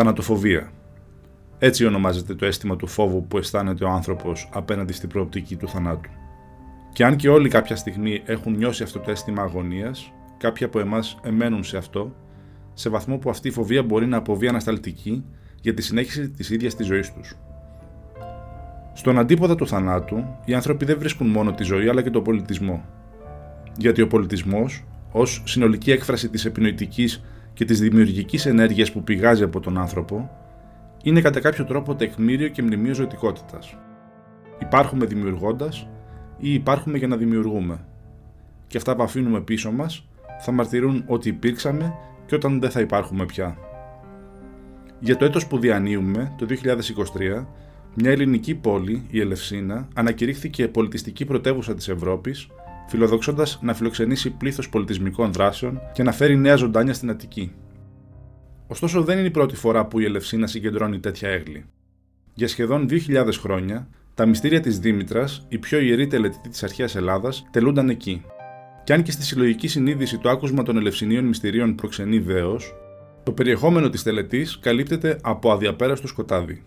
Θανατοφοβία. Έτσι ονομάζεται το αίσθημα του φόβου που αισθάνεται ο άνθρωπος απέναντι στην προοπτική του θανάτου. Και αν και όλοι κάποια στιγμή έχουν νιώσει αυτό το αίσθημα αγωνίας, κάποιοι από εμάς εμένουν σε αυτό, σε βαθμό που αυτή η φοβία μπορεί να αποβεί ανασταλτική για τη συνέχιση της ίδιας της ζωής τους. Στον αντίποδα του θανάτου, οι άνθρωποι δεν βρίσκουν μόνο τη ζωή αλλά και τον πολιτισμό. Γιατί ο πολιτισμός, ως συνολική έκφραση της επινοητικής και της δημιουργικής ενέργειας που πηγάζει από τον άνθρωπο, είναι κατά κάποιο τρόπο τεκμήριο και μνημείο ζωτικότητας. Υπάρχουμε δημιουργώντας ή υπάρχουμε για να δημιουργούμε. Και αυτά που αφήνουμε πίσω μας θα μαρτυρούν ότι υπήρξαμε και όταν δεν θα υπάρχουμε πια. Για το έτος που διανύουμε, το 2023, μια ελληνική πόλη, η Ελευσίνα, ανακηρύχθηκε πολιτιστική πρωτεύουσα της Ευρώπης, φιλοδοξώντας να φιλοξενήσει πλήθος πολιτισμικών δράσεων και να φέρει νέα ζωντάνια στην Αττική. Ωστόσο, δεν είναι η πρώτη φορά που η Ελευσίνα συγκεντρώνει τέτοια έγκλη. Για σχεδόν 2.000 χρόνια, τα μυστήρια της Δήμητρας, η πιο ιερή τελετή της αρχαίας Ελλάδας, τελούνταν εκεί. Και αν και στη συλλογική συνείδηση το άκουσμα των Ελευσινίων μυστηρίων προξενεί δέο, το περιεχόμενο της τελετής καλύπτεται από αδιαπέραστο σκοτάδι.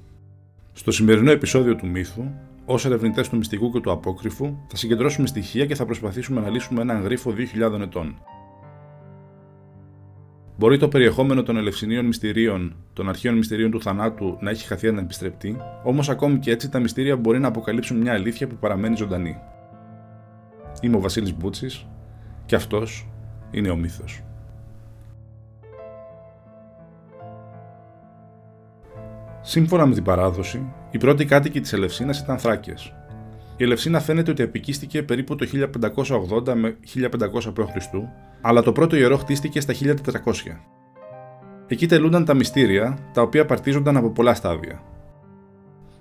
Στο σημερινό επεισόδιο του μύθου, ως ερευνητές του μυστικού και του απόκρυφου, θα συγκεντρώσουμε στοιχεία και θα προσπαθήσουμε να λύσουμε έναν γρίφο 2.000 ετών. Μπορεί το περιεχόμενο των ελευσινίων μυστηρίων, των αρχαίων μυστηρίων του θανάτου να έχει χαθεί ανεπιστρεπτή, όμως ακόμη και έτσι τα μυστήρια μπορεί να αποκαλύψουν μια αλήθεια που παραμένει ζωντανή. Είμαι ο Βασίλης Μπούτσης και αυτός είναι ο μύθος. Σύμφωνα με την παράδοση, οι πρώτοι κάτοικοι της Ελευσίνας ήταν Θράκε. Η Ελευσίνα φαίνεται ότι επικίστηκε περίπου το 1580 με 1500 π.Χ., αλλά το πρώτο ιερό χτίστηκε στα 1400. Εκεί τελούνταν τα μυστήρια, τα οποία παρτίζονταν από πολλά στάδια.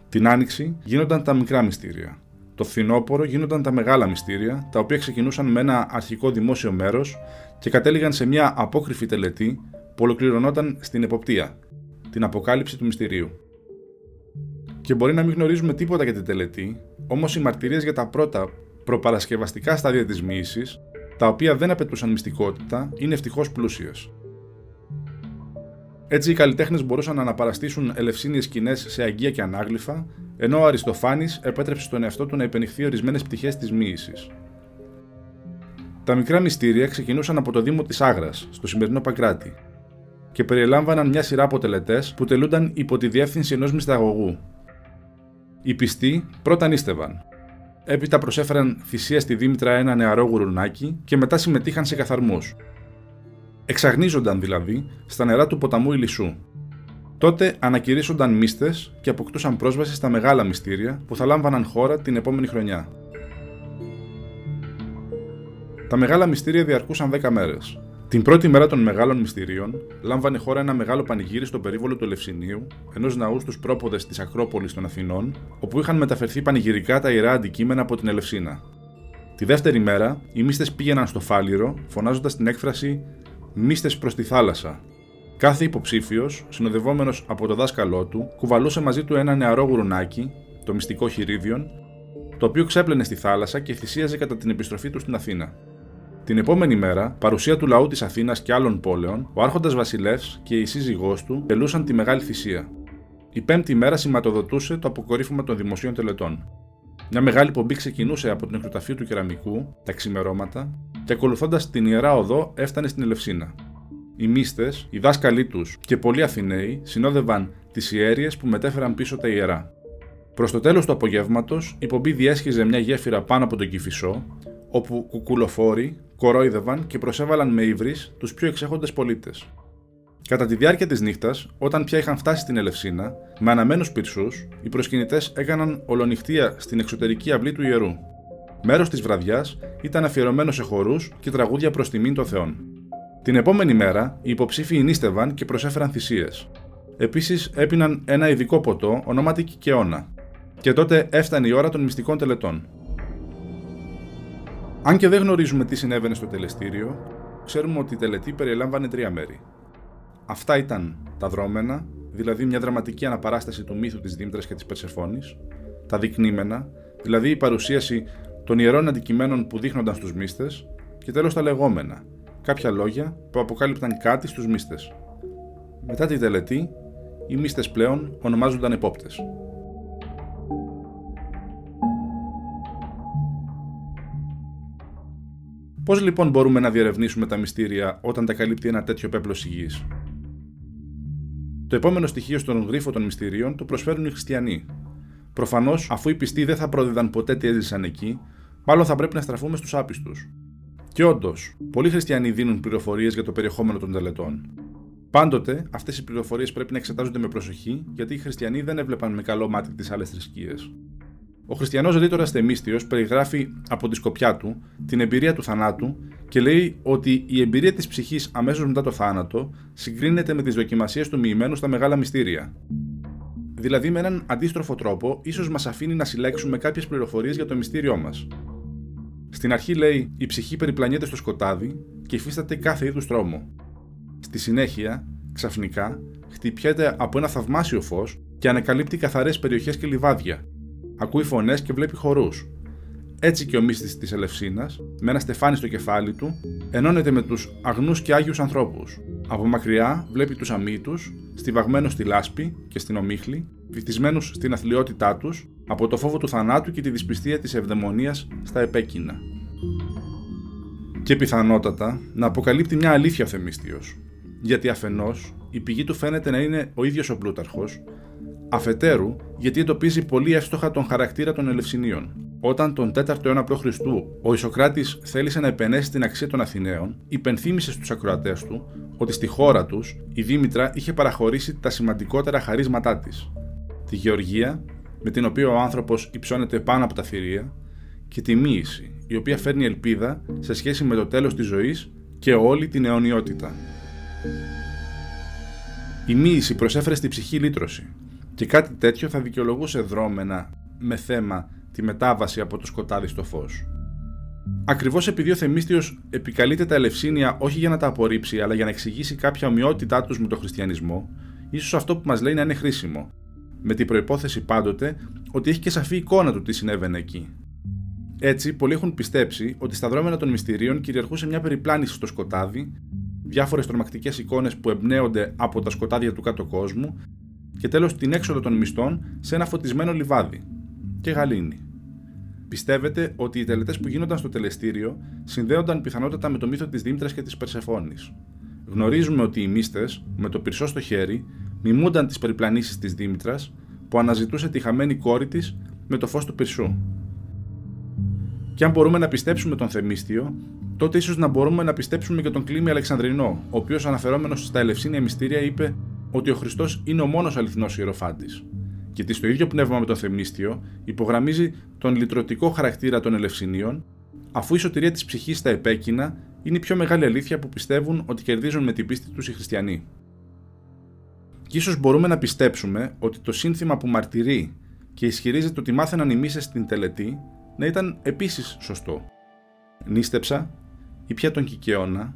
Την άνοιξη γίνονταν τα μικρά μυστήρια. Το φθινόπωρο γίνονταν τα μεγάλα μυστήρια, τα οποία ξεκινούσαν με ένα αρχικό δημόσιο μέρος και κατέληγαν σε μια απόκρυφη τελετή που ολοκληρωνόταν στην εποπτεία, την αποκάλυψη του μυστηρίου. Και μπορεί να μην γνωρίζουμε τίποτα για την τελετή, όμως οι μαρτυρίες για τα πρώτα προπαρασκευαστικά στάδια της μοίηση, τα οποία δεν απαιτούσαν μυστικότητα, είναι ευτυχώς πλούσιες. Έτσι, οι καλλιτέχνες μπορούσαν να αναπαραστήσουν ελευσίνιες σκηνές σε αγγεία και ανάγλυφα, ενώ ο Αριστοφάνης επέτρεψε στον εαυτό του να υπενηχθεί ορισμένες πτυχές της μοίηση. Τα μικρά μυστήρια ξεκινούσαν από το Δήμο της Άγρας, στο σημερινό Παγκράτη, και περιελάμβαναν μια σειρά από τελετές που τελούνταν υπό τη διεύθυνση ενός μυσταγωγού. Οι πιστοί πρώτα νίστευαν. Έπειτα προσέφεραν θυσία στη Δήμητρα ένα νεαρό γουρουνάκι και μετά συμμετείχαν σε καθαρμούς. Εξαγνίζονταν δηλαδή στα νερά του ποταμού Ηλισσού. Τότε ανακηρύσσονταν μύστε και αποκτούσαν πρόσβαση στα μεγάλα μυστήρια που θα λάμβαναν χώρα την επόμενη χρονιά. Τα μεγάλα μυστήρια διαρκούσαν 10 μέρες. Την πρώτη μέρα των μεγάλων μυστηρίων, λάμβανε χώρα ένα μεγάλο πανηγύρι στο περίβολο του Ελευσινίου, ενός ναού στους πρόποδες της Ακρόπολης των Αθηνών, όπου είχαν μεταφερθεί πανηγυρικά τα ιερά αντικείμενα από την Ελευσίνα. Τη δεύτερη μέρα, οι μύστε πήγαιναν στο Φάληρο, φωνάζοντας την έκφραση Μύστε προς τη θάλασσα. Κάθε υποψήφιος, συνοδευόμενος από το δάσκαλό του, κουβαλούσε μαζί του ένα νεαρό γουρουνάκι, το μυστικό χειρίδιον, το οποίο ξέπλαινε στη θάλασσα και θυσίαζε κατά την επιστροφή του στην Αθήνα. Την επόμενη μέρα, παρουσία του λαού της Αθήνας και άλλων πόλεων, ο Άρχοντας Βασιλεύς και η σύζυγός του τελούσαν τη μεγάλη θυσία. Η πέμπτη μέρα σηματοδοτούσε το αποκορύφωμα των δημοσίων τελετών. Μια μεγάλη πομπή ξεκινούσε από την εκτροταφείο του κεραμικού, τα ξημερώματα, και ακολουθώντας την ιερά οδό έφτανε στην Ελευσίνα. Οι μύστες, οι δάσκαλοι τους και πολλοί Αθηναίοι συνόδευαν τις ιέρειε που μετέφεραν πίσω τα ιερά. Προς το τέλος του απογεύματος, η πομπή διέσχιζε μια γέφυρα πάνω από τον Κυφισό, όπου κουκουλοφόροι κορόιδευαν και προσέβαλαν με ύβρις τους πιο εξέχοντες πολίτες. Κατά τη διάρκεια της νύχτας, όταν πια είχαν φτάσει στην Ελευσίνα, με αναμένους πυρσούς, οι προσκυνητές έκαναν ολονυχτία στην εξωτερική αυλή του ιερού. Μέρος της βραδιάς ήταν αφιερωμένο σε χορούς και τραγούδια προς τιμήν των Θεών. Την επόμενη μέρα, οι υποψήφοι νίστευαν και προσέφεραν θυσίες. Επίσης, έπιναν ένα ειδικό ποτό ονόματι Κικαιώνα. Και τότε έφτανε η ώρα των μυστικών τελετών. Αν και δεν γνωρίζουμε τι συνέβαινε στο τελεστήριο, ξέρουμε ότι η τελετή περιέλαμβανε τρία μέρη. Αυτά ήταν τα δρόμενα, δηλαδή μια δραματική αναπαράσταση του μύθου της Δήμητρας και της Περσεφόνη, τα δεικνύμενα, δηλαδή η παρουσίαση των ιερών αντικειμένων που δείχνονταν στους μύστες, και τέλος τα λεγόμενα, κάποια λόγια που αποκάλυπταν κάτι στους μύστες. Μετά τη τελετή, οι μύστες πλέον ονομάζονταν επόπτες. Πώς λοιπόν μπορούμε να διερευνήσουμε τα μυστήρια όταν τα καλύπτει ένα τέτοιο πέπλο γη. Το επόμενο στοιχείο στον γρίφο των μυστηρίων το προσφέρουν οι χριστιανοί. Προφανώς, αφού οι πιστοί δεν θα πρόδιδαν ποτέ τι έζησαν εκεί, μάλλον θα πρέπει να στραφούμε στους άπιστους. Και όντως, πολλοί χριστιανοί δίνουν πληροφορίες για το περιεχόμενο των τελετών. Πάντοτε, αυτές οι πληροφορίες πρέπει να εξετάζονται με προσοχή, γιατί οι χριστιανοί δεν έβλεπαν με καλό μάτι τις άλλες θρησκείες. Ο χριστιανός ρήτορα Θεμίστιο περιγράφει από τη σκοπιά του την εμπειρία του θανάτου και λέει ότι η εμπειρία της ψυχής αμέσως μετά το θάνατο συγκρίνεται με τις δοκιμασίες του μοιημένου στα μεγάλα μυστήρια. Δηλαδή, με έναν αντίστροφο τρόπο, ίσως μας αφήνει να συλλέξουμε κάποιες πληροφορίες για το μυστήριό μας. Στην αρχή λέει: Η ψυχή περιπλανιέται στο σκοτάδι και υφίσταται κάθε είδους τρόμο. Στη συνέχεια, ξαφνικά, χτυπιέται από ένα θαυμάσιο φως και ανακαλύπτει καθαρές περιοχές και λιβάδια, ακούει φωνές και βλέπει χορούς. Έτσι και ο μύστης της Ελευσίνας, με ένα στεφάνι στο κεφάλι του, ενώνεται με τους αγνούς και άγιους ανθρώπους. Από μακριά βλέπει τους αμύτους, στιβαγμένους στη λάσπη και στην ομίχλη, βυθισμένους στην αθλειότητά τους, από το φόβο του θανάτου και τη δυσπιστία της ευδαιμονίας στα επέκεινα. Και πιθανότατα να αποκαλύπτει μια αλήθεια ο Θεμίστιος, γιατί αφενός η πηγή του φαίνεται να είναι ο ίδιος ο Πλούταρχος, Αφετέρου, γιατί εντοπίζει πολύ εύστοχα τον χαρακτήρα των Ελευσινίων. Όταν τον 4ο αιώνα π.Χ. ο Ισοκράτης θέλησε να επενέσει την αξία των Αθηναίων, υπενθύμησε στους ακροατές του ότι στη χώρα τους η Δήμητρα είχε παραχωρήσει τα σημαντικότερα χαρίσματά της. Τη γεωργία, με την οποία ο άνθρωπος υψώνεται πάνω από τα θηρία, και τη μοίηση, η οποία φέρνει ελπίδα σε σχέση με το τέλος της ζωής και όλη την αιωνιότητα. Η μοίηση προσέφερε στη ψυχή λύτρωση, και κάτι τέτοιο θα δικαιολογούσε δρόμενα με θέμα τη μετάβαση από το σκοτάδι στο φως. Ακριβώς επειδή ο Θεμίστιος επικαλείται τα ελευσίνια όχι για να τα απορρίψει αλλά για να εξηγήσει κάποια ομοιότητά τους με τον χριστιανισμό, ίσως αυτό που μας λέει να είναι χρήσιμο, με την προϋπόθεση πάντοτε ότι έχει και σαφή εικόνα του τι συνέβαινε εκεί. Έτσι, πολλοί έχουν πιστέψει ότι στα δρόμενα των μυστηρίων κυριαρχούσε μια περιπλάνηση στο σκοτάδι, διάφορες τρομακτικές εικόνες που εμπνέονται από τα σκοτάδια του κάτω κόσμου και τέλος την έξοδο των μισθών σε ένα φωτισμένο λιβάδι και γαλήνη. Πιστεύετε ότι οι τελετές που γίνονταν στο τελεστήριο συνδέονταν πιθανότατα με το μύθο της Δήμητρας και της Περσεφόνη. Γνωρίζουμε ότι οι μύστες, με το πυρσό στο χέρι, μιμούνταν τις περιπλανήσεις της Δήμητρας που αναζητούσε τη χαμένη κόρη της με το φως του πυρσού. Και αν μπορούμε να πιστέψουμε τον Θεμίστιο, τότε ίσως να μπορούμε να πιστέψουμε και τον Κλήμη Αλεξανδρινό, ο οποίος αναφερόμενος στα ελευσίνια μυστήρια είπε ότι ο Χριστός είναι ο μόνος αληθινός ιεροφάντης. Γιατί στο ίδιο πνεύμα με το Θεμίστιο υπογραμμίζει τον λυτρωτικό χαρακτήρα των Ελευσινίων, αφού η σωτηρία της ψυχής στα επέκεινα είναι η πιο μεγάλη αλήθεια που πιστεύουν ότι κερδίζουν με την πίστη τους οι χριστιανοί. Και ίσως μπορούμε να πιστέψουμε ότι το σύνθημα που μαρτυρεί και ισχυρίζεται ότι μάθαιναν οι μίσες στην τελετή να ήταν επίσης σωστό. Νίστεψα, ήπια τον κικαιώνα,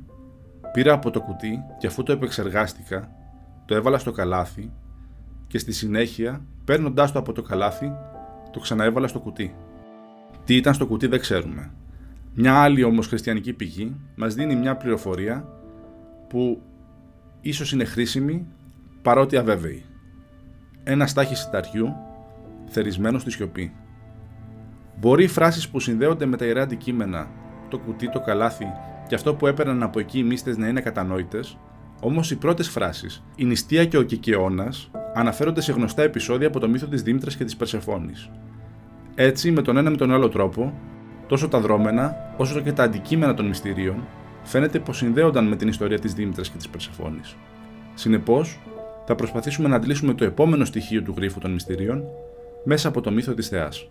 πήρα από το κουτί και αφού το επεξεργάστηκα, το έβαλα στο καλάθι και στη συνέχεια, παίρνοντάς το από το καλάθι, το ξαναέβαλα στο κουτί. Τι ήταν στο κουτί δεν ξέρουμε. Μια άλλη όμως χριστιανική πηγή μας δίνει μια πληροφορία που ίσως είναι χρήσιμη παρότι αβέβαιη. Ένα στάχι σιταριού θερισμένο στη σιωπή. Μπορεί οι φράσεις που συνδέονται με τα ιερά αντικείμενα, το κουτί, το καλάθι και αυτό που έπαιρναν από εκεί οι μύστες να είναι κατανόητες, Όμως οι πρώτες φράσεις, η νηστεία και ο Κικαιώνας, αναφέρονται σε γνωστά επεισόδια από το μύθο της Δήμητρας και της Περσεφόνη. Έτσι, με τον ένα με τον άλλο τρόπο, τόσο τα δρόμενα όσο και τα αντικείμενα των μυστηρίων φαίνεται πως συνδέονταν με την ιστορία της Δήμητρας και της Περσεφόνη. Συνεπώς, θα προσπαθήσουμε να αντλήσουμε το επόμενο στοιχείο του γρίφου των μυστηρίων μέσα από το μύθο της Θεάς.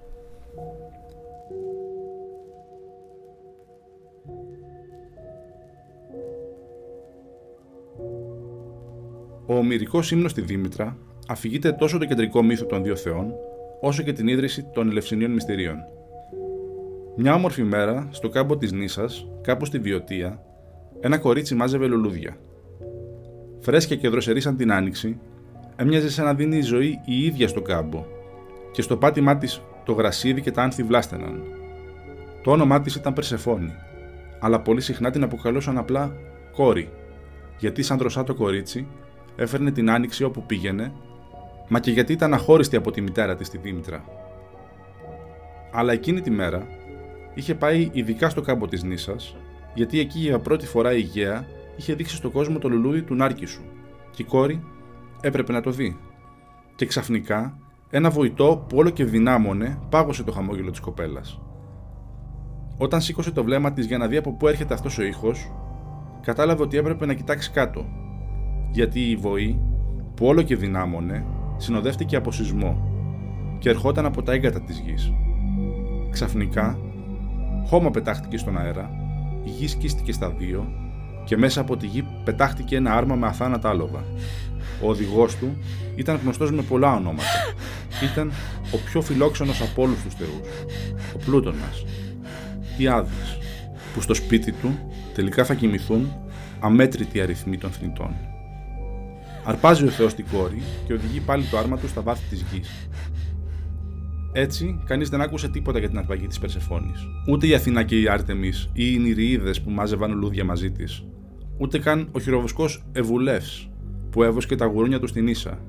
Ομυρικό ύμνο στη Δήμητρα αφηγείται τόσο το κεντρικό μύθο των δύο Θεών, όσο και την ίδρυση των Ελευσινίων Μυστηρίων. Μια όμορφη μέρα, στο κάμπο της Νίσα, κάπου στη Βιωτία, ένα κορίτσι μάζευε λουλούδια. Φρέσκια και δροσερή σαν την άνοιξη, έμοιαζε σαν να δίνει ζωή η ίδια στο κάμπο, και στο πάτημά της το γρασίδι και τα άνθη βλάστεναν. Το όνομά της ήταν Περσεφόνη, αλλά πολύ συχνά την αποκαλούσαν απλά κόρη, γιατί σαν δροσά το κορίτσι έφερνε την άνοιξη όπου πήγαινε μα και γιατί ήταν αχώριστη από τη μητέρα της τη Δήμητρα. Αλλά εκείνη τη μέρα είχε πάει ειδικά στο κάμπο της Νήσας, γιατί εκεί για πρώτη φορά η Γαία είχε δείξει στον κόσμο το λουλούδι του Νάρκησου και η κόρη έπρεπε να το δει. Και ξαφνικά ένα βοητό που όλο και δυνάμωνε πάγωσε το χαμόγελο της κοπέλας. Όταν σήκωσε το βλέμμα της για να δει από πού έρχεται αυτός ο ήχος, κατάλαβε ότι έπρεπε να κοιτάξει κάτω, γιατί η βοή που όλο και δυνάμωνε συνοδεύτηκε από σεισμό και ερχόταν από τα έγκατα της γης. Ξαφνικά, χώμα πετάχτηκε στον αέρα, η γη σκίστηκε στα δύο και μέσα από τη γη πετάχτηκε ένα άρμα με αθάνατα άλογα. Ο οδηγός του ήταν γνωστός με πολλά ονόματα. Ήταν ο πιο φιλόξενος από όλους τους θεούς, ο Πλούτονα. Οι άδε, που στο σπίτι του τελικά θα κοιμηθούν αμέτρητοι αριθμοί των θνητών. Αρπάζει ο Θεός την κόρη και οδηγεί πάλι το άρμα του στα βάθη της γης. Έτσι, κανείς δεν άκουσε τίποτα για την αρπαγή της Περσεφόνη. Ούτε η Αθηνά και οι Άρτεμις ή οι Νηριείδε που μάζευαν λουλούδια μαζί της. Ούτε καν ο χειροβοσκός Ευουλεύ που έβοσκε τα γουρούνια του στην ίσα.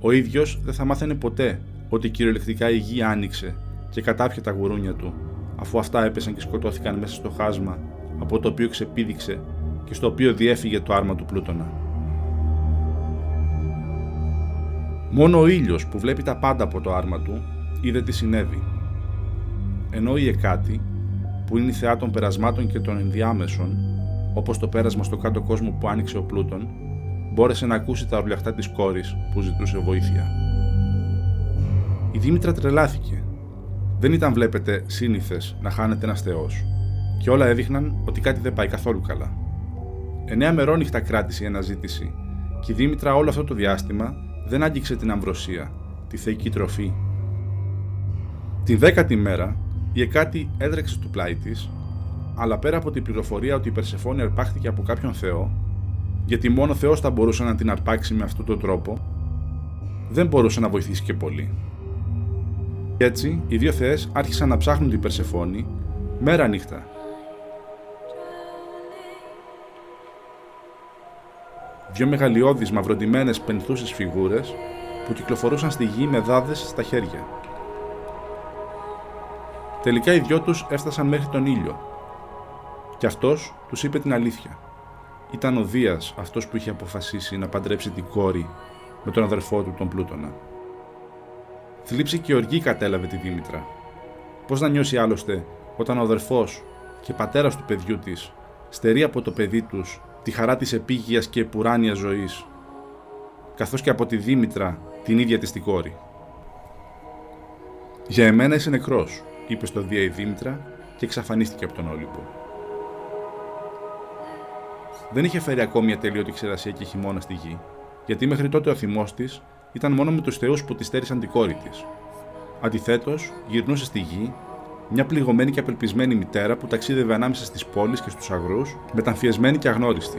Ο ίδιος δεν θα μάθαινε ποτέ ότι κυριολεκτικά η γη άνοιξε και κατάπια τα γουρούνια του, αφού αυτά έπεσαν και σκοτώθηκαν μέσα στο χάσμα από το οποίο ξεπήδηξε και στο οποίο διέφυγε το άρμα του Πλούτονα. Μόνο ο ήλιος που βλέπει τα πάντα από το άρμα του είδε τι συνέβη. Ενώ η Εκάτη, που είναι η θεά των περασμάτων και των ενδιάμεσων, όπως το πέρασμα στο κάτω κόσμο που άνοιξε ο Πλούτον, μπόρεσε να ακούσει τα ορλιαχτά της κόρης που ζητούσε βοήθεια. Η Δήμητρα τρελάθηκε. Δεν ήταν, βλέπετε, σύνηθες να χάνεται ένας θεός, και όλα έδειχναν ότι κάτι δεν πάει καθόλου καλά. Εννέα μερόνυχτα κράτησε η αναζήτηση, και η Δήμητρα όλο αυτό το διάστημα δεν άγγιξε την αμβροσία, τη θεϊκή τροφή. Την δέκατη μέρα, η Εκάτη έδρεξε στο πλάι της, αλλά πέρα από την πληροφορία ότι η Περσεφόνη αρπάχτηκε από κάποιον Θεό, γιατί μόνο Θεός θα μπορούσε να την αρπάξει με αυτόν τον τρόπο, δεν μπορούσε να βοηθήσει και πολύ. Έτσι, οι δύο θεές άρχισαν να ψάχνουν την Περσεφόνη μέρα νύχτα. Δύο μεγαλειώδεις μαυροντημένες πενθούσες φιγούρες που κυκλοφορούσαν στη γη με δάδες στα χέρια. Τελικά οι δυο τους έφτασαν μέχρι τον ήλιο. Και αυτός τους είπε την αλήθεια. Ήταν ο Δίας αυτός που είχε αποφασίσει να παντρέψει την κόρη με τον αδερφό του τον Πλούτονα. Θλίψη και οργή κατέλαβε τη Δήμητρα. Πώς να νιώσει άλλωστε όταν ο αδερφός και πατέρας του παιδιού της στερεί από το παιδί τους τη χαρά της επίγειας και επουράνιας ζωής, καθώς και από τη Δήμητρα την ίδια της την κόρη. «Για εμένα είσαι νεκρός», είπε στο Δία η Δήμητρα και εξαφανίστηκε από τον Όλυμπο. Δεν είχε φέρει ακόμη μια τελείωτη ξερασία και χειμώνα στη γη, γιατί μέχρι τότε ο θυμός της ήταν μόνο με τους θεούς που τη στέρισαν την κόρη της. Αντιθέτως, γυρνούσε στη γη μια πληγωμένη και απελπισμένη μητέρα που ταξίδευε ανάμεσα στις πόλεις και στους αγρούς, μεταμφιεσμένη και αγνώριστη.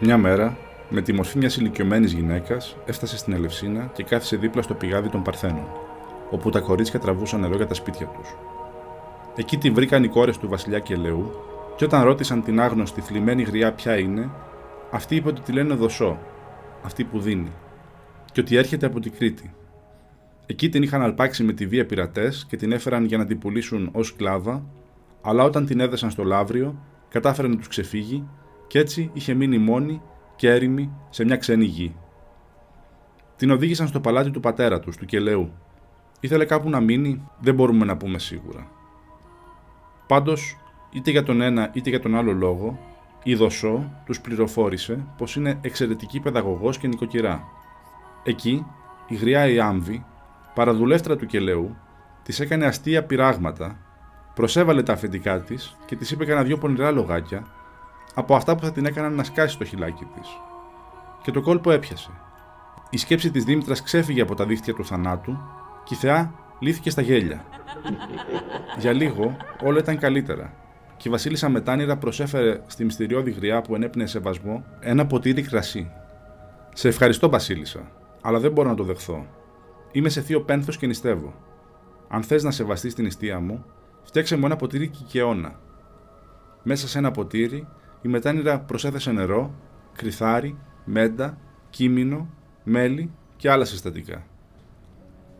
Μια μέρα, με τη μορφή μιας ηλικιωμένης γυναίκας, έφτασε στην Ελευσίνα και κάθισε δίπλα στο πηγάδι των Παρθένων, όπου τα κορίτσια τραβούσαν νερό για τα σπίτια τους. Εκεί τη βρήκαν οι κόρες του Βασιλιά και Ελαιού, και όταν ρώτησαν την άγνωστη θλιμμένη γριά ποια είναι, αυτή είπε ότι τη λένε Δοσό, αυτή που δίνει, και ότι έρχεται από την Κρήτη. Εκεί την είχαν αλπάξει με τη βία πειρατές και την έφεραν για να την πουλήσουν ως κλάβα, αλλά όταν την έδεσαν στο λαύριο, κατάφερε να τους ξεφύγει και έτσι είχε μείνει μόνη και έρημη σε μια ξένη γη. Την οδήγησαν στο παλάτι του πατέρα τους, του Κελαίου. Ήθελε κάπου να μείνει, δεν μπορούμε να πούμε σίγουρα. Πάντως, είτε για τον ένα είτε για τον άλλο λόγο, η Δοσό τους πληροφόρησε πως είναι εξαιρετική παιδαγωγός και νοικοκυρά. Εκεί, η γριά η Άμβη, παραδουλεύτρα του Κελαίου, της έκανε αστεία πειράγματα, προσέβαλε τα αφεντικά της και της είπε κανένα δυο πονηρά λογάκια από αυτά που θα την έκαναν να σκάσει το χιλάκι της. Και το κόλπο έπιασε. Η σκέψη της Δήμητρας ξέφυγε από τα δίχτυα του θανάτου και η θεά λύθηκε στα γέλια. Για λίγο όλα ήταν καλύτερα και η Βασίλισσα Μετάνυρα προσέφερε στη μυστηριώδη γριά που ενέπνεε σεβασμό ένα ποτήρι κρασί. Σε ευχαριστώ, Βασίλισσα, αλλά δεν μπορώ να το δεχθώ. Είμαι σε θείο πένθος και νηστεύω. Αν θες να σεβαστείς την νηστεία μου, φτιάξε μου ένα ποτήρι κικαιώνα. Μέσα σε ένα ποτήρι η μετάνυρα προσέθεσε νερό, κρυθάρι, μέντα, κίμινο, μέλι και άλλα συστατικά.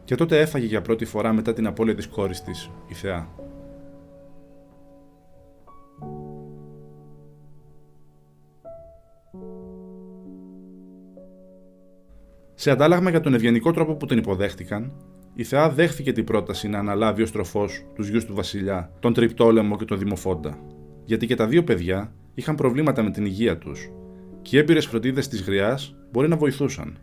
Και τότε έφαγε για πρώτη φορά μετά την απώλεια της κόρης της, η Θεά. Σε αντάλλαγμα για τον ευγενικό τρόπο που την υποδέχτηκαν, η Θεά δέχθηκε την πρόταση να αναλάβει ως τροφός τους γιους του Βασιλιά, τον Τριπτόλεμο και τον Δημοφόντα. Γιατί και τα δύο παιδιά είχαν προβλήματα με την υγεία τους, και οι έμπειρες φροντίδες της γριάς μπορεί να βοηθούσαν.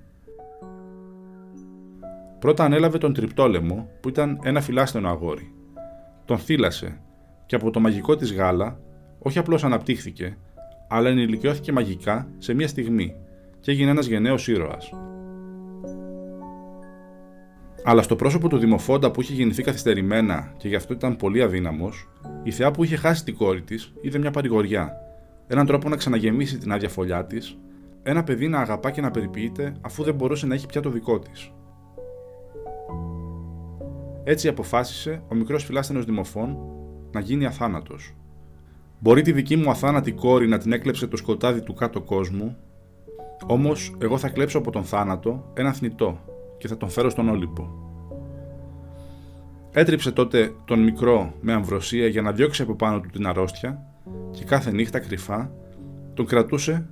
Πρώτα ανέλαβε τον Τριπτόλεμο, που ήταν ένα φυλάστενο αγόρι. Τον θύλασε και από το μαγικό της γάλα, όχι απλώς αναπτύχθηκε, αλλά ενηλικιώθηκε μαγικά σε μία στιγμή και έγινε ένας γενναίος ήρωας. Αλλά στο πρόσωπο του Δημοφόντα που είχε γεννηθεί καθυστερημένα και γι' αυτό ήταν πολύ αδύναμος, η θεά που είχε χάσει την κόρη της είδε μια παρηγοριά, έναν τρόπο να ξαναγεμίσει την άδεια φωλιά της, ένα παιδί να αγαπά και να περιποιείται αφού δεν μπορούσε να έχει πια το δικό της. Έτσι αποφάσισε ο μικρός φυλάστενο Δημοφών να γίνει αθάνατος. Μπορεί τη δική μου αθάνατη κόρη να την έκλεψε το σκοτάδι του κάτω κόσμου, όμως εγώ θα κλέψω από τον θάνατο ένα θνητό και θα τον φέρω στον Όλυμπο. Έτριψε τότε τον μικρό με αμβροσία για να διώξει από πάνω του την αρρώστια και κάθε νύχτα κρυφά τον κρατούσε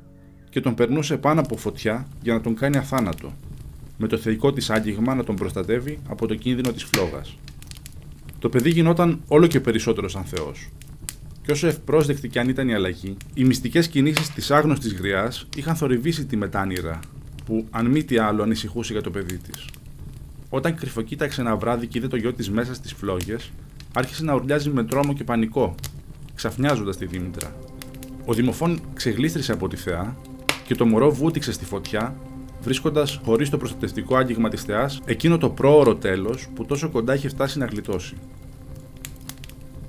και τον περνούσε πάνω από φωτιά για να τον κάνει αθάνατο, με το θεϊκό της άγγιγμα να τον προστατεύει από το κίνδυνο της φλόγας. Το παιδί γινόταν όλο και περισσότερο σαν Θεός. Και όσο ευπρόσδεκτη κι αν ήταν η αλλαγή, οι μυστικές κινήσεις της άγνωστης γριάς είχαν θορυβήσει τη μετάνυρα που αν μη τι άλλο ανησυχούσε για το παιδί της. Όταν κρυφοκοίταξε ένα βράδυ και είδε το γιο της μέσα στις φλόγες, άρχισε να ουρλιάζει με τρόμο και πανικό, ξαφνιάζοντας τη Δήμητρα. Ο Δημοφών ξεγλίστρησε από τη θεά και το μωρό βούτυξε στη φωτιά, βρίσκοντας χωρίς το προστατευτικό άγγιγμα της θεάς εκείνο το πρόωρο τέλος που τόσο κοντά είχε φτάσει να γλιτώσει.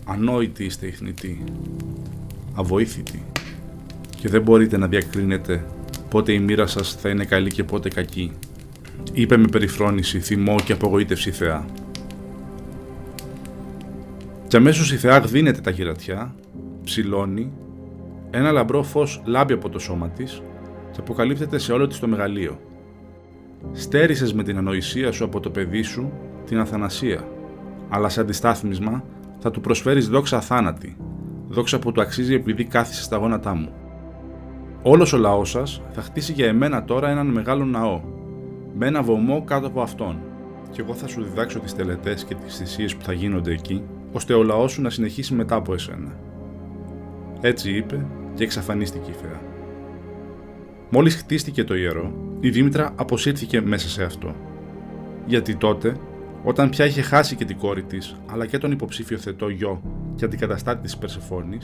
Ανόητοι είστε ηθνητοί, αβοήθητοι, και δεν μπορείτε να διακρίνετε πότε η μοίρα σας θα είναι καλή και πότε κακή. Είπε με περιφρόνηση, θυμό και απογοήτευση η Θεά. Και αμέσως η Θεά γδίνεται τα γυρατιά, ψηλώνει, ένα λαμπρό φως λάμπει από το σώμα της και αποκαλύπτεται σε όλο της το μεγαλείο. Στέρισες με την ανοησία σου από το παιδί σου την αθανασία, αλλά σε αντιστάθμισμα θα του προσφέρεις δόξα αθάνατη, δόξα που του αξίζει επειδή κάθισε στα γόνατά μου. Όλος ο λαός σας θα χτίσει για εμένα τώρα έναν μεγάλο ναό, με ένα βωμό κάτω από αυτόν, και εγώ θα σου διδάξω τις τελετές και τις θυσίες που θα γίνονται εκεί, ώστε ο λαός σου να συνεχίσει μετά από εσένα. Έτσι είπε και εξαφανίστηκε η Θεά. Μόλις χτίστηκε το ιερό, η Δήμητρα αποσύρθηκε μέσα σε αυτό. Γιατί τότε, όταν πια είχε χάσει και την κόρη της, αλλά και τον υποψήφιο θετό γιο και αντικαταστάτη της Περσεφόνη,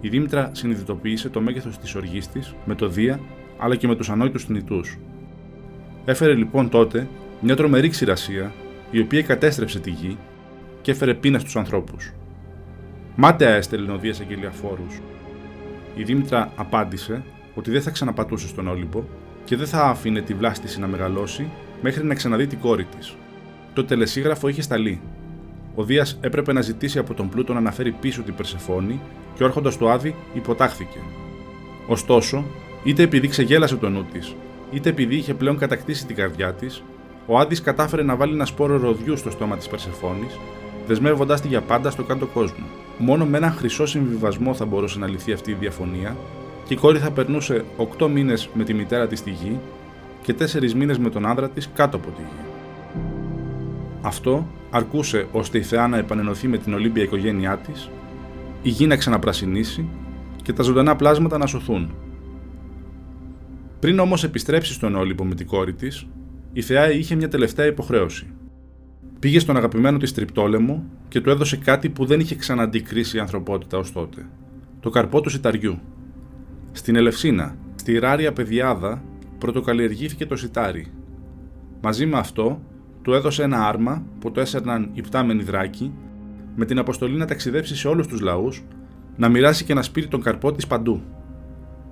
η Δήμητρα συνειδητοποίησε το μέγεθος της οργής της με το Δία αλλά και με τους ανόητους θνητούς. Έφερε λοιπόν τότε μια τρομερή ξηρασία η οποία κατέστρεψε τη γη και έφερε πείνα στους ανθρώπους. Μάταια έστελνε ο Δίας Αγγελιαφόρου. Η Δήμητρα απάντησε ότι δεν θα ξαναπατούσε στον Όλυμπο και δεν θα άφηνε τη βλάστηση να μεγαλώσει μέχρι να ξαναδεί την κόρη της. Το τελεσίγραφο είχε σταλεί. Ο Δίας έπρεπε να ζητήσει από τον Πλούτο να αναφέρει πίσω την Περσεφόνη και όρχοντας το Άδη υποτάχθηκε. Ωστόσο, είτε επειδή ξεγέλασε το νου της, είτε επειδή είχε πλέον κατακτήσει την καρδιά της, ο Άδης κατάφερε να βάλει ένα σπόρο ροδιού στο στόμα της Περσεφόνη, δεσμεύοντάς τη για πάντα στο κάτω κόσμο. Μόνο με έναν χρυσό συμβιβασμό θα μπορούσε να λυθεί αυτή η διαφωνία και η κόρη θα περνούσε 8 μήνες με τη μητέρα της στη γη και 4 μήνες με τον άντρα της κάτω από τη γη. Αυτό αρκούσε ώστε η Θεά να επανενωθεί με την Ολύμπια οικογένειά της η γη να ξαναπρασινίσει και τα ζωντανά πλάσματα να σωθούν. Πριν όμως επιστρέψει στον Όλυμπο με την κόρη της, η Θεά είχε μια τελευταία υποχρέωση. Πήγε στον αγαπημένο της Τριπτόλεμο και του έδωσε κάτι που δεν είχε ξαναντικρίσει η ανθρωπότητα ως τότε. Το καρπό του σιταριού. Στην Ελευσίνα, στη ράρια πεδιάδα, πρωτοκαλλιεργήθηκε το σιτάρι. Μαζί με αυτό, του έδωσε ένα άρμα που το έσερναν οι πτάμενοι δράκοι με την αποστολή να ταξιδέψει σε όλους τους λαούς, να μοιράσει και να σπείρει τον καρπό της παντού.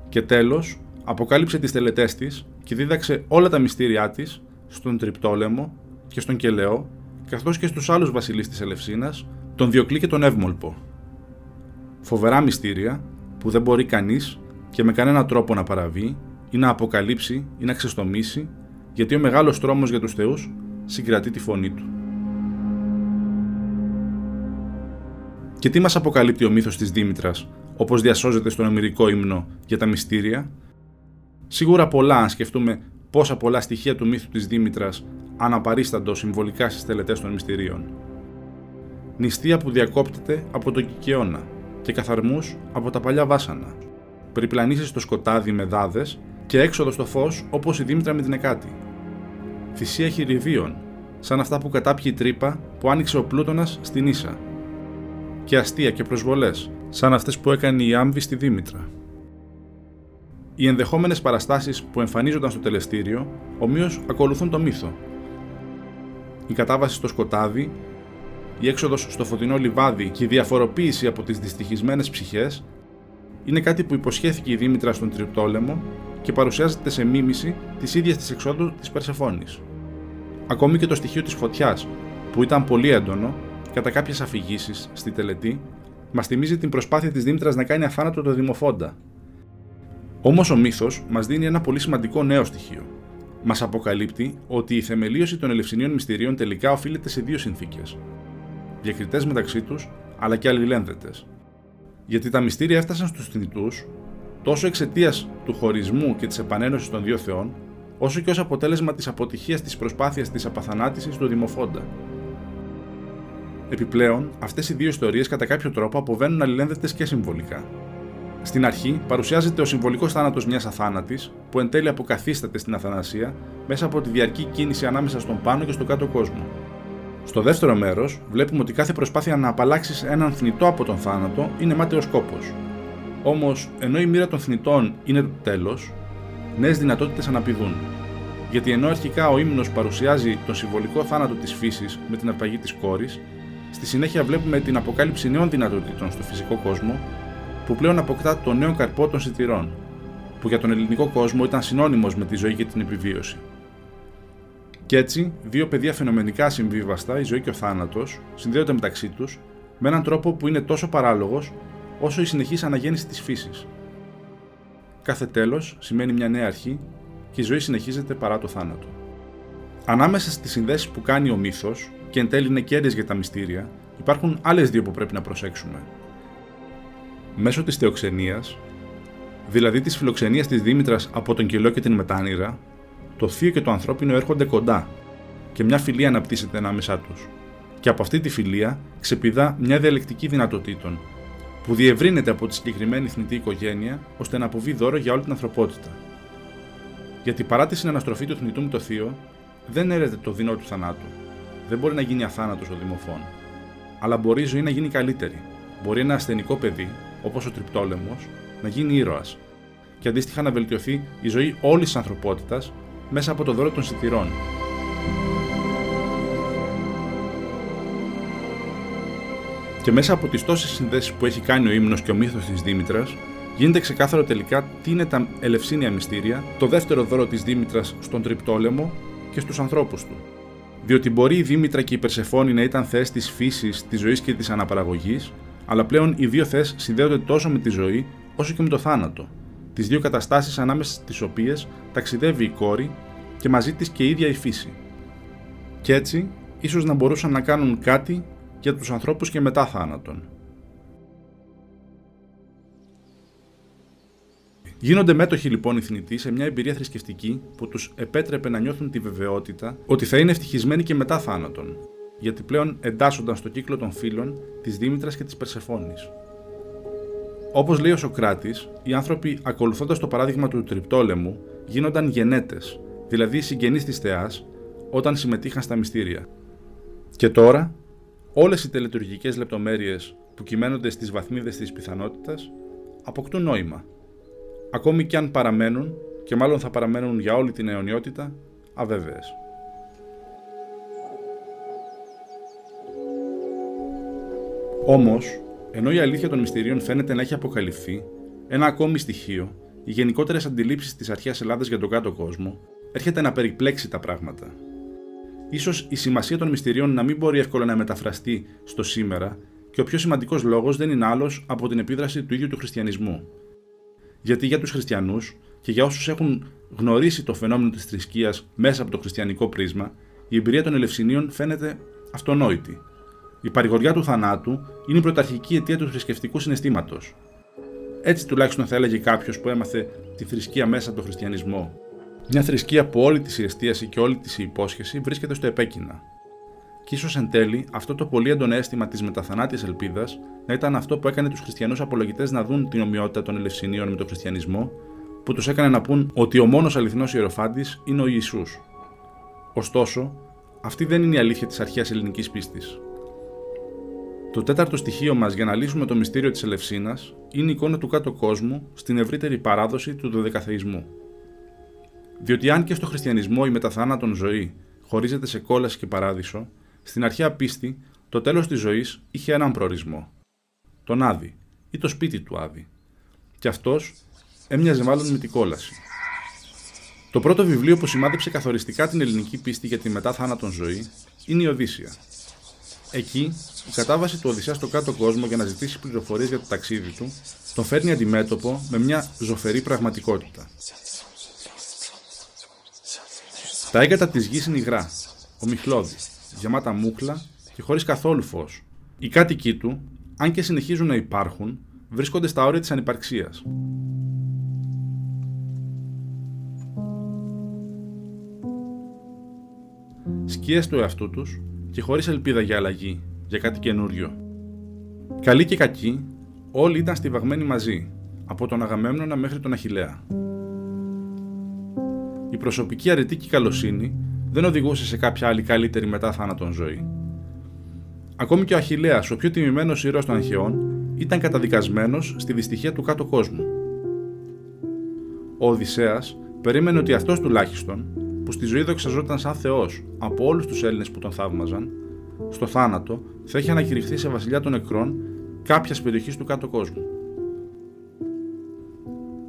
Και τέλος, αποκάλυψε τις τελετές της και δίδαξε όλα τα μυστήριά της στον Τριπτόλεμο και στον Κελαιό, καθώς και στους άλλους βασιλείς της Ελευσίνας, τον Διοκλή και τον Εύμολπο. Φοβερά μυστήρια που δεν μπορεί κανείς και με κανένα τρόπο να παραβεί ή να αποκαλύψει ή να ξεστομίσει, γιατί ο μεγάλος τρόμος για τους θεούς συγκρατεί τη φωνή του. Και τι μας αποκαλύπτει ο μύθος της Δήμητρας, όπως διασώζεται στον ομυρικό ύμνο για τα μυστήρια; Σίγουρα πολλά, αν σκεφτούμε πόσα πολλά στοιχεία του μύθου της Δήμητρας αναπαρίσταντο συμβολικά στις τελετές των μυστηρίων. Νηστεία που διακόπτεται από τον Κικαιώνα και καθαρμούς από τα παλιά βάσανα. Περιπλανήσεις στο σκοτάδι με δάδες και έξοδο στο φως όπως η Δήμητρα με την Εκάτη. Θυσία χειριδίων, σαν αυτά που κατάπιε η τρύπα που άνοιξε ο Πλούτονα στην Ίσα. Και αστεία και προσβολές, σαν αυτές που έκανε η Άμβη στη Δήμητρα. Οι ενδεχόμενες παραστάσεις που εμφανίζονταν στο τελεστήριο ομοίως ακολουθούν το μύθο. Η κατάβαση στο σκοτάδι, η έξοδος στο φωτεινό λιβάδι και η διαφοροποίηση από τις δυστυχισμένες ψυχές είναι κάτι που υποσχέθηκε η Δήμητρα στον Τριπτόλεμο και παρουσιάζεται σε μίμηση της ίδιας της εξόδου της Περσεφόνη. Ακόμη και το στοιχείο της φωτιάς, που ήταν πολύ έντονο, κατά κάποιες αφηγήσεις στη τελετή, μας θυμίζει την προσπάθεια της Δήμητρας να κάνει αθάνατο το Δημοφόντα. Όμως ο μύθος μας δίνει ένα πολύ σημαντικό νέο στοιχείο. Μας αποκαλύπτει ότι η θεμελίωση των Ελευσινίων μυστηρίων τελικά οφείλεται σε δύο συνθήκες. Διακριτές μεταξύ τους, αλλά και αλληλένδετες. Γιατί τα μυστήρια έφτασαν στους θνητούς τόσο εξαιτίας του χωρισμού και της επανένωσης των δύο θεών, όσο και ως αποτέλεσμα της αποτυχίας της προσπάθειας της απαθανάτησης του Δημοφόντα. Επιπλέον, αυτές οι δύο ιστορίες κατά κάποιο τρόπο αποβαίνουν αλληλένδετες και συμβολικά. Στην αρχή, παρουσιάζεται ο συμβολικός θάνατος μιας αθάνατης, που εν τέλει αποκαθίσταται στην αθανασία μέσα από τη διαρκή κίνηση ανάμεσα στον πάνω και στον κάτω κόσμο. Στο δεύτερο μέρος, βλέπουμε ότι κάθε προσπάθεια να απαλλάξεις έναν θνητό από τον θάνατο είναι μάταιος κόπο, Όμως, ενώ η μοίρα των θνητών είναι το τέλος, νέες δυνατότητες αναπηδούν. Γιατί ενώ αρχικά ο ύμνος παρουσιάζει τον συμβολικό θάνατο της φύσης με την αρπαγή της κόρης, στη συνέχεια βλέπουμε την αποκάλυψη νέων δυνατοτήτων στο φυσικό κόσμο, που πλέον αποκτά το νέο καρπό των σιτηρών, που για τον ελληνικό κόσμο ήταν συνώνυμος με τη ζωή και την επιβίωση. Κι έτσι, δύο πεδία φαινομενικά συμβίβαστα, η ζωή και ο θάνατος, συνδέονται μεταξύ τους με έναν τρόπο που είναι τόσο παράλογος όσο η συνεχής αναγέννηση της φύσης. Κάθε τέλος σημαίνει μια νέα αρχή και η ζωή συνεχίζεται παρά το θάνατο. Ανάμεσα στις συνδέσεις που κάνει ο μύθος και εν τέλει είναι κέρδες για τα μυστήρια, υπάρχουν άλλες δύο που πρέπει να προσέξουμε. Μέσω της θεοξενίας, δηλαδή της φιλοξενίας της Δήμητρας από τον Κυλό και την Μετάνυρα, το θείο και το ανθρώπινο έρχονται κοντά και μια φιλία αναπτύσσεται ανάμεσά τους. Και από αυτή τη φιλία ξεπηδά μια διαλεκτική δυνατοτήτων που διευρύνεται από τη συγκεκριμένη θνητή οικογένεια ώστε να αποβεί δώρο για όλη την ανθρωπότητα. Γιατί παρά τη συναναστροφή του θνητού με το θείο, δεν έρεται το δεινό του θανάτου. Δεν μπορεί να γίνει αθάνατος ο δημοφών. Αλλά μπορεί η ζωή να γίνει καλύτερη. Μπορεί ένα ασθενικό παιδί, όπως ο Τριπτόλεμος, να γίνει ήρωας. Και αντίστοιχα να βελτιωθεί η ζωή όλης της ανθρωπότητας μέσα από το δώρο των σιτηρών, Και μέσα από τις τόσες συνδέσεις που έχει κάνει ο ύμνος και ο μύθος της Δήμητρας, γίνεται ξεκάθαρο τελικά τι είναι τα ελευσίνια μυστήρια, το δεύτερο δώρο της Δήμητρας στον Τριπτόλεμο και στους ανθρώπους του. Διότι μπορεί η Δήμητρα και η Περσεφόνη να ήταν θεέ της φύσης, της ζωής και της αναπαραγωγής, αλλά πλέον οι δύο θεέ συνδέονται τόσο με τη ζωή όσο και με το θάνατο. Τις δύο καταστάσεις ανάμεσα στις οποίες ταξιδεύει η κόρη και μαζί της και η ίδια η φύση. Κι έτσι, ίσως να μπορούσαν να κάνουν κάτι για τους ανθρώπους και μετά θάνατον. Γίνονται μέτοχοι λοιπόν οι θνητοί σε μια εμπειρία θρησκευτική που τους επέτρεπε να νιώθουν τη βεβαιότητα ότι θα είναι ευτυχισμένοι και μετά θάνατον, γιατί πλέον εντάσσονταν στο κύκλο των φίλων της Δήμητρας και της Περσεφόνης. Όπως λέει ο Σοκράτης, οι άνθρωποι, ακολουθώντας το παράδειγμα του Τριπτόλεμου, γίνονταν γενέτες, δηλαδή συγγενείς της Θεάς, όταν συμμετείχαν στα μυστήρια. Και τώρα, όλες οι τελετουργικές λεπτομέρειες που κυμαίνονται στις βαθμίδες της πιθανότητας αποκτούν νόημα. Ακόμη και αν παραμένουν, και μάλλον θα παραμένουν για όλη την αιωνιότητα, αβέβαιες. Όμως, ενώ η αλήθεια των μυστηρίων φαίνεται να έχει αποκαλυφθεί, ένα ακόμη στοιχείο, οι γενικότερες αντιλήψεις της αρχαίας Ελλάδας για τον κάτω κόσμο, έρχεται να περιπλέξει τα πράγματα ίσως η σημασία των μυστηρίων να μην μπορεί εύκολα να μεταφραστεί στο σήμερα και ο πιο σημαντικός λόγος δεν είναι άλλος από την επίδραση του ίδιου του χριστιανισμού. Γιατί για τους χριστιανούς και για όσους έχουν γνωρίσει το φαινόμενο της θρησκείας μέσα από το χριστιανικό πρίσμα, η εμπειρία των Ελευσινίων φαίνεται αυτονόητη. Η παρηγοριά του θανάτου είναι η πρωταρχική αιτία του θρησκευτικού συναισθήματος. Έτσι τουλάχιστον θα έλεγε κάποιος που έμαθε τη θρησκεία μέσα από τον χριστιανισμό. Μια θρησκεία που όλη της η εστίαση και όλη της η υπόσχεση βρίσκεται στο επέκεινα. Και ίσως εν τέλει αυτό το πολύ έντονο αίσθημα της μεταθανάτια ελπίδας να ήταν αυτό που έκανε τους χριστιανούς απολογητές να δουν την ομοιότητα των Ελευσινίων με τον χριστιανισμό, που τους έκανε να πούν ότι ο μόνος αληθινός ιεροφάντης είναι ο Ιησούς. Ωστόσο, αυτή δεν είναι η αλήθεια της αρχαίας ελληνικής πίστης. Το τέταρτο στοιχείο μας για να λύσουμε το μυστήριο της Ελευσίνας είναι η εικόνα του κάτω κόσμου στην ευρύτερη παράδοση του δωδεκαθεϊσμού. Διότι αν και στο χριστιανισμό η μεταθάνατον ζωή χωρίζεται σε κόλαση και παράδεισο, στην αρχαία πίστη το τέλος της ζωής είχε έναν προορισμό. Τον Άδη ή το σπίτι του Άδη. Και αυτός έμοιαζε μάλλον με την κόλαση. Το πρώτο βιβλίο που σημάδεψε καθοριστικά την ελληνική πίστη για τη μετά θάνατον ζωή είναι η Οδύσσια. Εκεί, η κατάβαση του Οδυσσέα στο κάτω κόσμο για να ζητήσει πληροφορίες για το ταξίδι του, τον φέρνει αντιμέτωπο με μια ζωφερή πραγματικότητα. Τα έγκατα της γης είναι υγρά, ομιχλώδη, γεμάτα μούχλα και χωρίς καθόλου φως. Οι κάτοικοι του, αν και συνεχίζουν να υπάρχουν, βρίσκονται στα όρια της ανυπαρξίας. σκιές του εαυτού τους και χωρίς ελπίδα για αλλαγή, για κάτι καινούριο. Καλοί και κακοί, όλοι ήταν στιβαγμένοι μαζί, από τον Αγαμέμνονα μέχρι τον Αχιλέα. Η προσωπική αρετή και καλοσύνη δεν οδηγούσε σε κάποια άλλη καλύτερη μετά θάνατον ζωή. Ακόμη και ο Αχιλέας, ο πιο τιμημένος ήρωας των Αρχαιών, ήταν καταδικασμένος στη δυστυχία του κάτω κόσμου. Ο Οδυσσέας περίμενε ότι αυτός τουλάχιστον που στη ζωή δοξαζόταν σαν Θεός από όλους τους Έλληνες που τον θαύμαζαν, στο θάνατο θα είχε ανακηρυχθεί σε βασιλιά των νεκρών κάποιας περιοχής του κάτω κόσμου.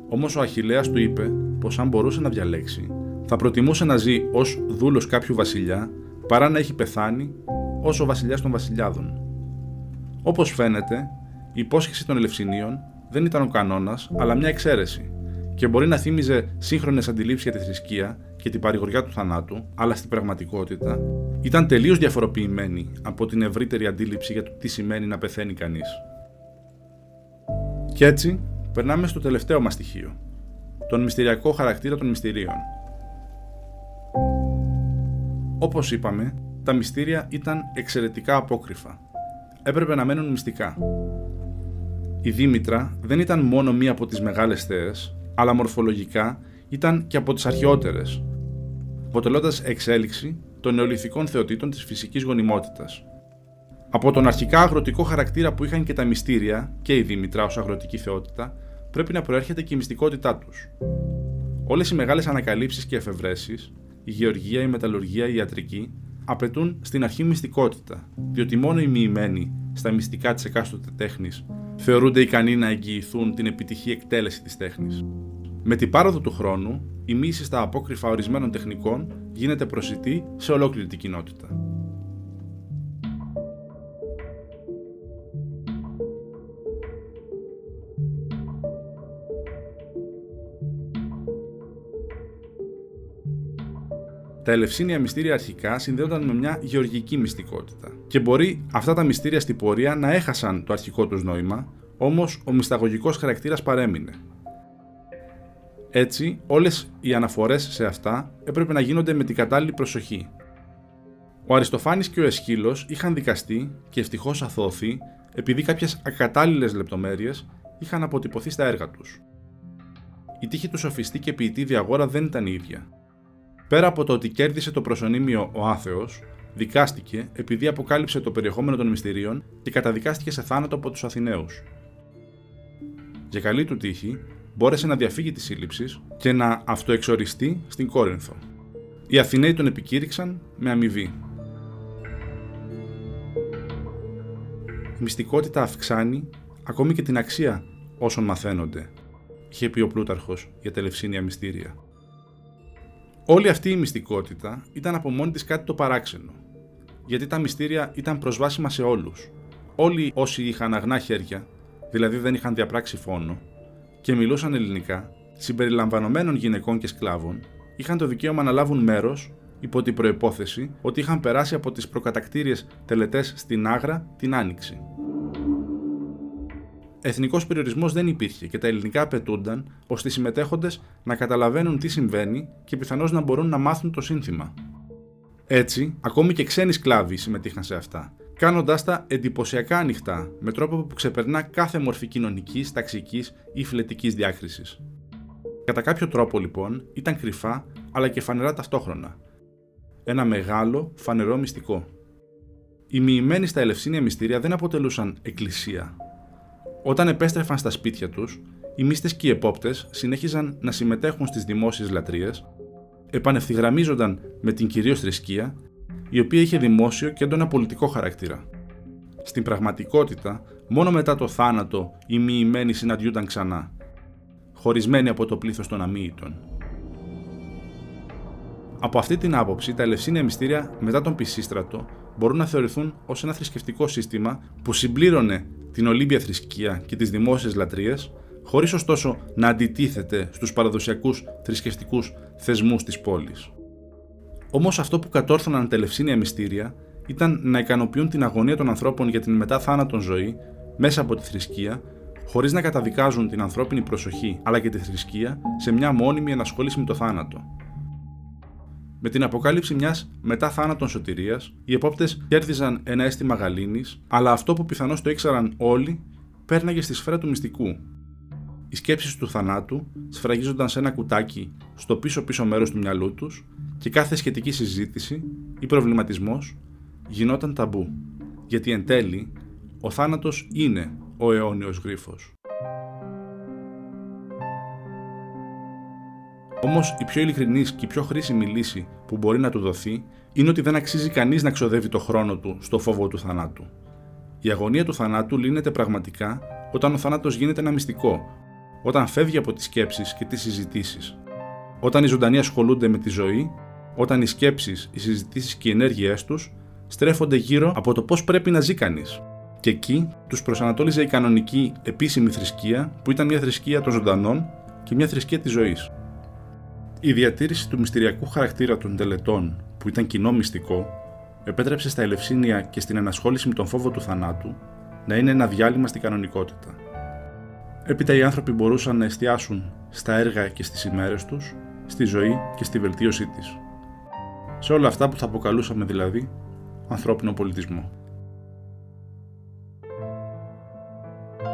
Όμως ο Αχηλέα του είπε πως αν μπορούσε να διαλέξει, θα προτιμούσε να ζει ως δούλος κάποιου βασιλιά παρά να έχει πεθάνει ως ο βασιλιάς των βασιλιάδων. Όπως φαίνεται, η υπόσχεση των Ελευσινίων δεν ήταν ο κανόνας, αλλά μια εξαίρεση, και μπορεί να θύμιζε σύγχρονες αντιλήψεις για τη θρησκεία και την παρηγοριά του θανάτου, αλλά στην πραγματικότητα ήταν τελείως διαφοροποιημένη από την ευρύτερη αντίληψη για το τι σημαίνει να πεθαίνει κανείς. Και έτσι, περνάμε στο τελευταίο μας στοιχείο, τον μυστηριακό χαρακτήρα των μυστηρίων. Όπως είπαμε, τα μυστήρια ήταν εξαιρετικά απόκρυφα. Έπρεπε να μένουν μυστικά. Η Δήμητρα δεν ήταν μόνο μία από τις μεγάλες θέες, αλλά μορφολογικά ήταν και από τις αρχαιότερες, αποτελώντας εξέλιξη των νεολιθικών θεοτήτων της φυσικής γονιμότητας. Από τον αρχικά αγροτικό χαρακτήρα που είχαν και τα μυστήρια και η Δήμητρα ως αγροτική θεότητα, πρέπει να προέρχεται και η μυστικότητά τους. Όλες οι μεγάλες ανακαλύψεις και εφευρέσεις, η γεωργία, η μεταλλουργία, η ιατρική, απαιτούν στην αρχή μυστικότητα, διότι μόνο οι μοιημένοι στα μυστικά τη εκάστοτε τέχνης θεωρούνται ικανοί να εγγυηθούν την επιτυχή εκτέλεση της τέχνης. Με την πάροδο του χρόνου, η μίση στα απόκρυφα ορισμένων τεχνικών γίνεται προσιτή σε ολόκληρη την κοινότητα. Τα ελευσίνια μυστήρια αρχικά συνδέονταν με μια γεωργική μυστικότητα. Και μπορεί αυτά τα μυστήρια στην πορεία να έχασαν το αρχικό τους νόημα, όμως ο μυσταγωγικός χαρακτήρας παρέμεινε. Έτσι, όλες οι αναφορές σε αυτά έπρεπε να γίνονται με την κατάλληλη προσοχή. Ο Αριστοφάνης και ο Εσχύλο είχαν δικαστεί και ευτυχώς αθώθη επειδή κάποιες ακατάλληλες λεπτομέρειες είχαν αποτυπωθεί στα έργα τους. Η τύχη του σοφιστή και ποιητή Διαγόρα δεν ήταν η ίδια. Πέρα από το ότι κέρδισε το προσωνύμιο ο Άθεος, δικάστηκε επειδή αποκάλυψε το περιεχόμενο των μυστηρίων και καταδικάστηκε σε θάνατο από τους Αθηναίους. Για καλή του τύχη, μπόρεσε να διαφύγει της σύλληψης και να αυτοεξοριστεί στην Κόρινθο. Οι Αθηναίοι τον επικήρυξαν με αμοιβή. Η μυστικότητα αυξάνει ακόμη και την αξία όσων μαθαίνονται, είχε πει ο Πλούταρχος για τα Ελευσίνια μυστήρια. Όλη αυτή η μυστικότητα ήταν από μόνη της κάτι το παράξενο, γιατί τα μυστήρια ήταν προσβάσιμα σε όλους. Όλοι όσοι είχαν αγνά χέρια, δηλαδή δεν είχαν διαπράξει φόνο, και μιλούσαν ελληνικά, συμπεριλαμβανομένων γυναικών και σκλάβων, είχαν το δικαίωμα να λάβουν μέρος υπό την προπόθεση ότι είχαν περάσει από τις προκατακτήριες τελετές στην Άγρα την Άνοιξη. Εθνικός περιορισμός δεν υπήρχε και τα ελληνικά απαιτούνταν ώστε οι συμμετέχοντες να καταλαβαίνουν τι συμβαίνει και πιθανώς να μπορούν να μάθουν το σύνθημα. Έτσι, ακόμη και ξένοι σκλάβοι συμμετείχαν σε αυτά, κάνοντάς τα εντυπωσιακά ανοιχτά, με τρόπο που ξεπερνά κάθε μορφή κοινωνικής, ταξικής ή φιλετική διάκρισης. Κατά κάποιο τρόπο λοιπόν ήταν κρυφά αλλά και φανερά ταυτόχρονα. Ένα μεγάλο, φανερό μυστικό. Οι μοιημένοι στα Ελευσίνια μυστήρια δεν αποτελούσαν εκκλησία. Όταν επέστρεφαν στα σπίτια τους, οι μύστες και οι επόπτες συνέχιζαν να συμμετέχουν στις δημόσιες λατρείες, επανευθυγραμμίζονταν με την κυρίως θρησκεία, η οποία είχε δημόσιο και έντονα πολιτικό χαρακτήρα. Στην πραγματικότητα, μόνο μετά το θάνατο οι μοιημένοι συναντιούνταν ξανά, χωρισμένοι από το πλήθος των αμύητων. Από αυτή την άποψη, τα Ελευσίνια μυστήρια μετά τον Πισίστρατο μπορούν να θεωρηθούν ως ένα θρησκευτικό σύστημα που συμπλήρωνε την Ολύμπια θρησκεία και τις δημόσιες λατρείες, χωρίς ωστόσο να αντιτίθεται στους παραδοσιακούς θρησκευτικούς θεσμούς της πόλης. Όμως αυτό που κατόρθωναν τα Ελευσίνια μυστήρια ήταν να ικανοποιούν την αγωνία των ανθρώπων για την μετά θάνατον ζωή μέσα από τη θρησκεία χωρίς να καταδικάζουν την ανθρώπινη προσοχή αλλά και τη θρησκεία σε μια μόνιμη ενασχόληση με το θάνατο. Με την αποκάλυψη μιας μετά θάνατον σωτηρίας, οι επόπτες κέρδιζαν ένα αίσθημα γαλήνης, αλλά αυτό που πιθανώς το ήξεραν όλοι πέρναγε στη σφαίρα του μυστικού. Οι σκέψεις του θανάτου σφραγίζονταν σε ένα κουτάκι στο πίσω-πίσω μέρος του μυαλού τους και κάθε σχετική συζήτηση ή προβληματισμός γινόταν ταμπού. Γιατί εν τέλει, ο θάνατος είναι ο αιώνιος γρίφος. Όμως η πιο ειλικρινής και η πιο χρήσιμη λύση που μπορεί να του δοθεί είναι ότι δεν αξίζει κανείς να ξοδεύει το χρόνο του στο φόβο του θανάτου. Η αγωνία του θανάτου λύνεται πραγματικά όταν ο θάνατος γίνεται ένα μυστικό, όταν φεύγει από τις σκέψεις και τις συζητήσεις. Όταν οι ζωντανοί ασχολούνται με τη ζωή, όταν οι σκέψεις, οι συζητήσεις και οι ενέργειές τους στρέφονται γύρω από το πώς πρέπει να ζει κανείς και εκεί τους προσανατόλιζε η κανονική επίσημη θρησκεία που ήταν μια θρησκεία των ζωντανών και μια θρησκεία της ζωής. Η διατήρηση του μυστηριακού χαρακτήρα των τελετών, που ήταν κοινό μυστικό, επέτρεψε στα Ελευσίνια και στην ενασχόληση με τον φόβο του θανάτου να είναι ένα διάλειμμα στην κανονικότητα. Έπειτα οι άνθρωποι μπορούσαν να εστιάσουν στα έργα και στις ημέρες τους, στη ζωή και στη βελτίωσή της. Σε όλα αυτά που θα αποκαλούσαμε δηλαδή ανθρώπινο πολιτισμό.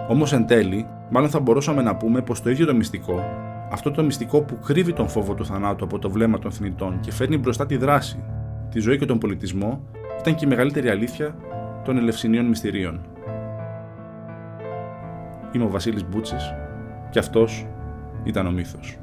Όμως εν τέλει, μάλλον θα μπορούσαμε να πούμε πως το ίδιο το μυστικό, αυτό το μυστικό που κρύβει τον φόβο του θανάτου από το βλέμμα των θνητών και φέρνει μπροστά τη δράση, τη ζωή και τον πολιτισμό, ήταν και η μεγαλύτερη αλήθεια των Ελευσινίων μυστηρίων. Είμαι ο Βασίλης Μπούτσης και αυτός ήταν ο μύθος.